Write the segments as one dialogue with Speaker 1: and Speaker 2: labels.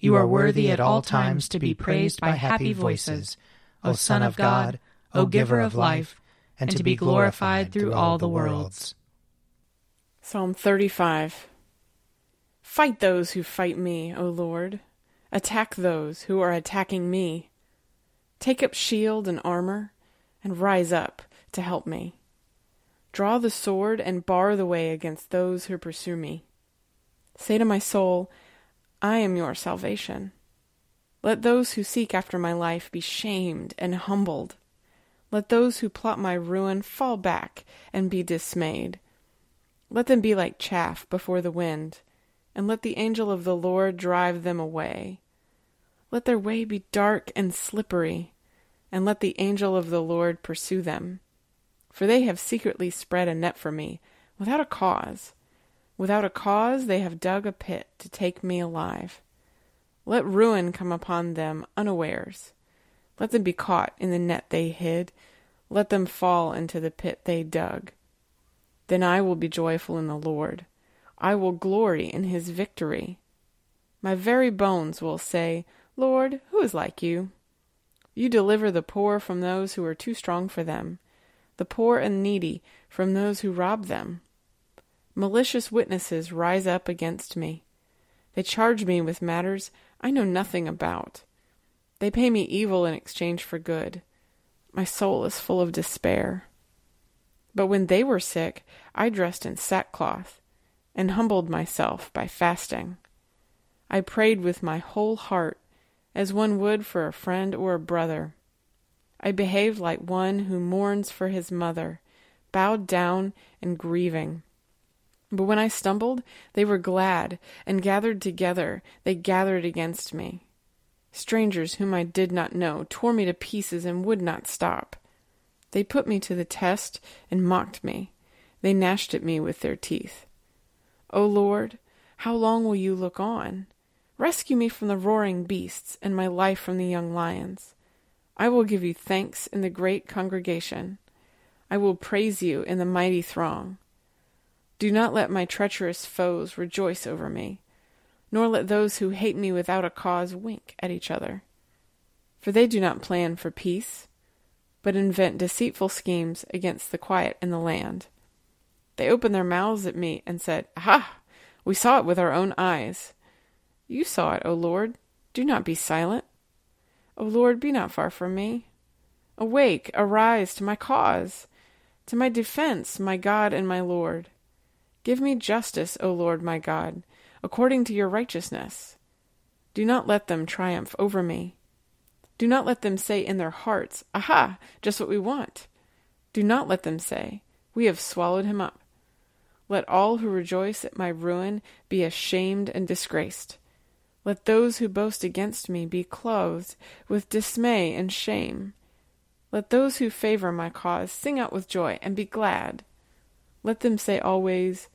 Speaker 1: You are worthy at all times to be praised by happy voices, O Son of God, O Giver of life, and to be glorified through all the worlds.
Speaker 2: Psalm 35 Fight those who fight me, O Lord. Attack those who are attacking me. Take up shield and armor, and rise up to help me. Draw the sword and bar the way against those who pursue me. Say to my soul, I am your salvation. Let those who seek after my life be shamed and humbled. Let those who plot my ruin fall back and be dismayed. Let them be like chaff before the wind, and let the angel of the Lord drive them away. Let their way be dark and slippery, and let the angel of the Lord pursue them. For they have secretly spread a net for me, without a cause. Without a cause they have dug a pit to take me alive. Let ruin come upon them unawares. Let them be caught in the net they hid. Let them fall into the pit they dug. Then I will be joyful in the Lord. I will glory in his victory. My very bones will say, Lord, who is like you? You deliver the poor from those who are too strong for them, the poor and needy from those who rob them. Malicious witnesses rise up against me. They charge me with matters I know nothing about. They pay me evil in exchange for good. My soul is full of despair. But when they were sick, I dressed in sackcloth and humbled myself by fasting. I prayed with my whole heart, as one would for a friend or a brother. I behaved like one who mourns for his mother, bowed down and grieving. But when I stumbled, they were glad, and gathered together, they gathered against me. Strangers whom I did not know tore me to pieces and would not stop. They put me to the test and mocked me. They gnashed at me with their teeth. O Lord, how long will you look on? Rescue me from the roaring beasts, and my life from the young lions. I will give you thanks in the great congregation. I will praise you in the mighty throng. Do not let my treacherous foes rejoice over me, nor let those who hate me without a cause wink at each other. For they do not plan for peace, but invent deceitful schemes against the quiet in the land. They opened their mouths at me and said, Aha! We saw it with our own eyes. You saw it, O Lord. Do not be silent. O Lord, be not far from me. Awake, arise to my cause, to my defense, my God and my Lord. Give me justice, O Lord my God, according to your righteousness. Do not let them triumph over me. Do not let them say in their hearts, Aha, just what we want. Do not let them say, We have swallowed him up. Let all who rejoice at my ruin be ashamed and disgraced. Let those who boast against me be clothed with dismay and shame. Let those who favor my cause sing out with joy and be glad. Let them say always,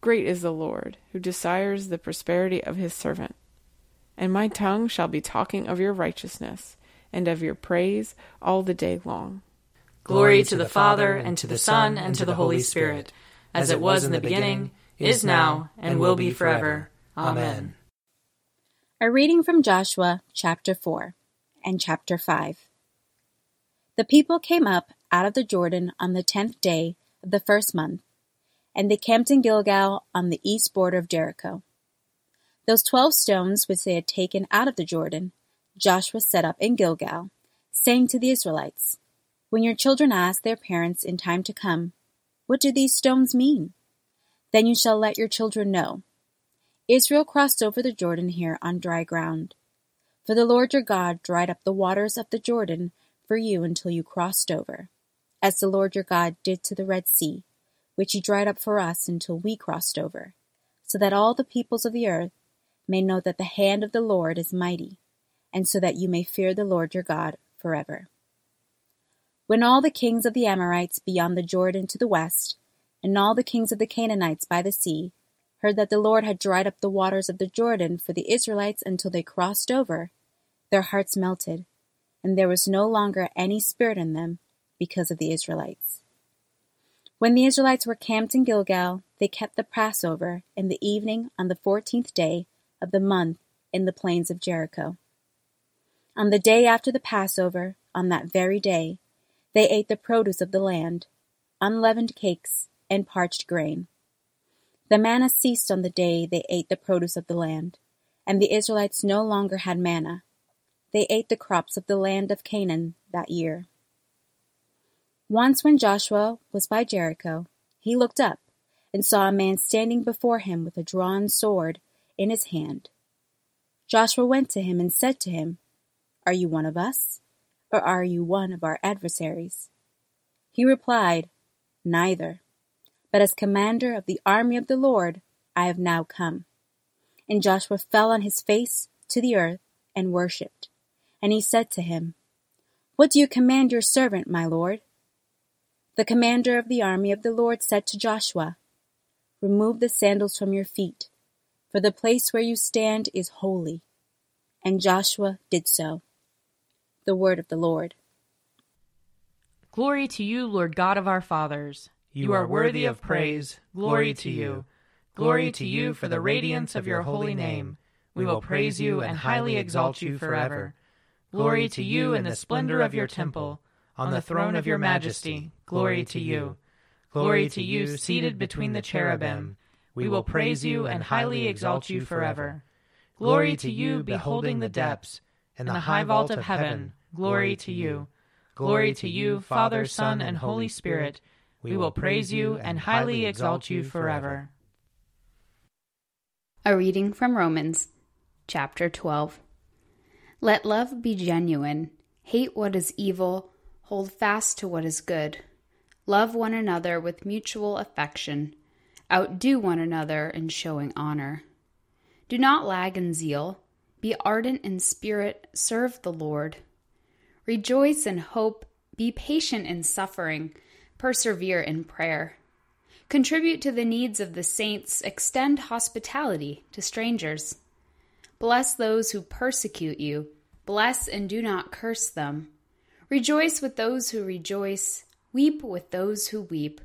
Speaker 2: Great is the Lord, who desires the prosperity of his servant. and my tongue shall be talking of your righteousness and of your praise all the day long.
Speaker 3: Glory to the Father, and to the Son, and to the Holy Spirit, as it was in the beginning, is now, and will be forever. Amen.
Speaker 4: A reading from Joshua chapter 4 and chapter 5. The people came up out of the Jordan on the tenth day of the first month, and they camped in Gilgal on the east border of Jericho. Those twelve stones which they had taken out of the Jordan, Joshua set up in Gilgal, saying to the Israelites, When your children ask their parents in time to come, What do these stones mean? Then you shall let your children know. Israel crossed over the Jordan here on dry ground. For the Lord your God dried up the waters of the Jordan for you until you crossed over, as the Lord your God did to the Red Sea, which he dried up for us until we crossed over, so that all the peoples of the earth may know that the hand of the Lord is mighty, and so that you may fear the Lord your God forever. When all the kings of the Amorites beyond the Jordan to the west, and all the kings of the Canaanites by the sea, heard that the Lord had dried up the waters of the Jordan for the Israelites until they crossed over, their hearts melted, and there was no longer any spirit in them because of the Israelites. When the Israelites were camped in Gilgal, they kept the Passover in the evening on the fourteenth day of the month in the plains of Jericho. On the day after the Passover, on that very day, they ate the produce of the land, unleavened cakes, and parched grain. The manna ceased on the day they ate the produce of the land, and the Israelites no longer had manna. They ate the crops of the land of Canaan that year. Once when Joshua was by Jericho, he looked up and saw a man standing before him with a drawn sword in his hand. Joshua went to him and said to him, Are you one of us, or are you one of our adversaries? He replied, Neither. But as commander of the army of the Lord, I have now come. And Joshua fell on his face to the earth and worshipped. And he said to him, What do you command your servant, my lord? The commander of the army of the Lord said to Joshua, Remove the sandals from your feet, for the place where you stand is holy. And Joshua did so. The word of the Lord.
Speaker 3: Glory to you, Lord God of our fathers.
Speaker 1: You are worthy of praise. Glory to you. Glory to you for the radiance of your holy name. We will praise you and highly exalt you forever. Glory to you in the splendor of your temple. On the throne of your majesty, glory to you. Glory to you seated between the cherubim. We will praise you and highly exalt you forever. Glory to you, beholding the depths, and the high vault of heaven. Glory to you. Glory to you, Father, Son, and Holy Spirit. We will praise you and highly exalt you forever.
Speaker 5: A reading from Romans, chapter 12. Let love be genuine. Hate what is evil. Hold fast to what is good. Love one another with mutual affection. Outdo one another in showing honor. Do not lag in zeal. Be ardent in spirit. Serve the Lord. Rejoice in hope. Be patient in suffering. Persevere in prayer. Contribute to the needs of the saints. Extend hospitality to strangers. Bless those who persecute you. Bless and do not curse them. Rejoice with those who rejoice. Weep with those who weep.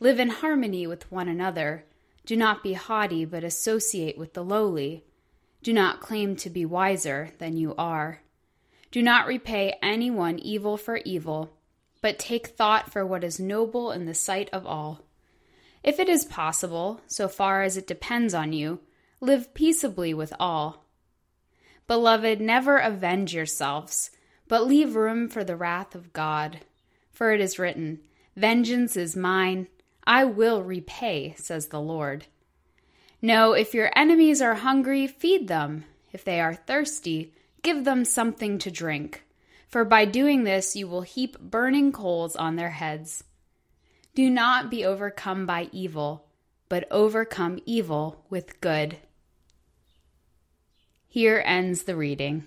Speaker 5: Live in harmony with one another. Do not be haughty, but associate with the lowly. Do not claim to be wiser than you are. Do not repay anyone evil for evil, but take thought for what is noble in the sight of all. If it is possible, so far as it depends on you, live peaceably with all. Beloved, never avenge yourselves, but leave room for the wrath of God. For it is written, Vengeance is mine I will repay, says the Lord. No, if your enemies are hungry, feed them. If they are thirsty, give them something to drink. For by doing this, you will heap burning coals on their heads. Do not be overcome by evil, but overcome evil with good. Here ends the reading.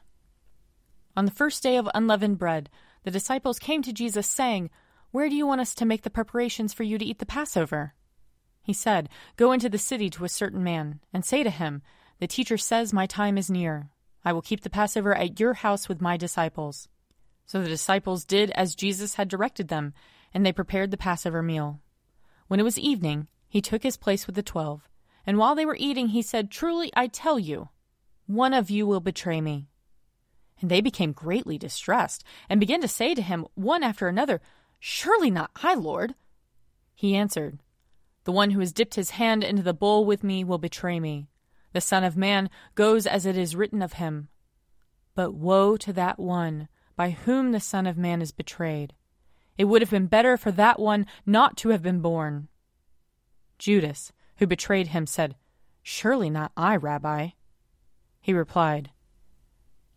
Speaker 3: On the first day of unleavened bread, the disciples came to Jesus, saying, Where do you want us to make the preparations for you to eat the Passover? He said, Go into the city to a certain man, and say to him, The teacher says, My time is near. I will keep the Passover at your house with my disciples. So the disciples did as Jesus had directed them, and they prepared the Passover meal. When it was evening, he took his place with the twelve. And while they were eating, he said, Truly I tell you, one of you will betray me. And they became greatly distressed, and began to say to him, one after another, Surely not I, Lord. He answered, The one who has dipped his hand into the bowl with me will betray me. The Son of Man goes as it is written of him. But woe to that one by whom the Son of Man is betrayed. It would have been better for that one not to have been born. Judas, who betrayed him, said, Surely not I, Rabbi. He replied,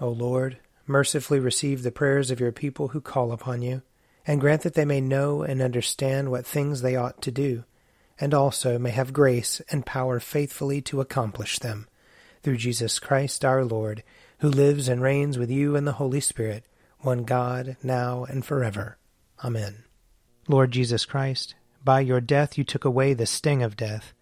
Speaker 1: O Lord, mercifully receive the prayers of your people who call upon you, and grant that they may know and understand what things they ought to do, and also may have grace and power faithfully to accomplish them. Through Jesus Christ our Lord, who lives and reigns with you and the Holy Spirit, one God, now and forever. Amen. Lord Jesus Christ, by your death you took away the sting of death.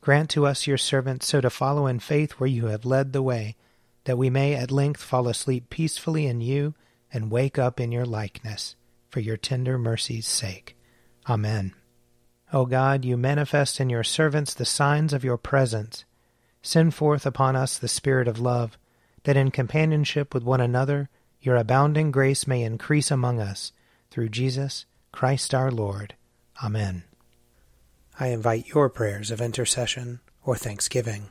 Speaker 1: Grant to us, your servants, so to follow in faith where you have led the way, that we may at length fall asleep peacefully in you and wake up in your likeness, for your tender mercy's sake. Amen. O God, you manifest in your servants the signs of your presence. Send forth upon us the Spirit of love, that in companionship with one another your abounding grace may increase among us, through Jesus Christ our Lord. Amen. I invite your prayers of intercession or thanksgiving.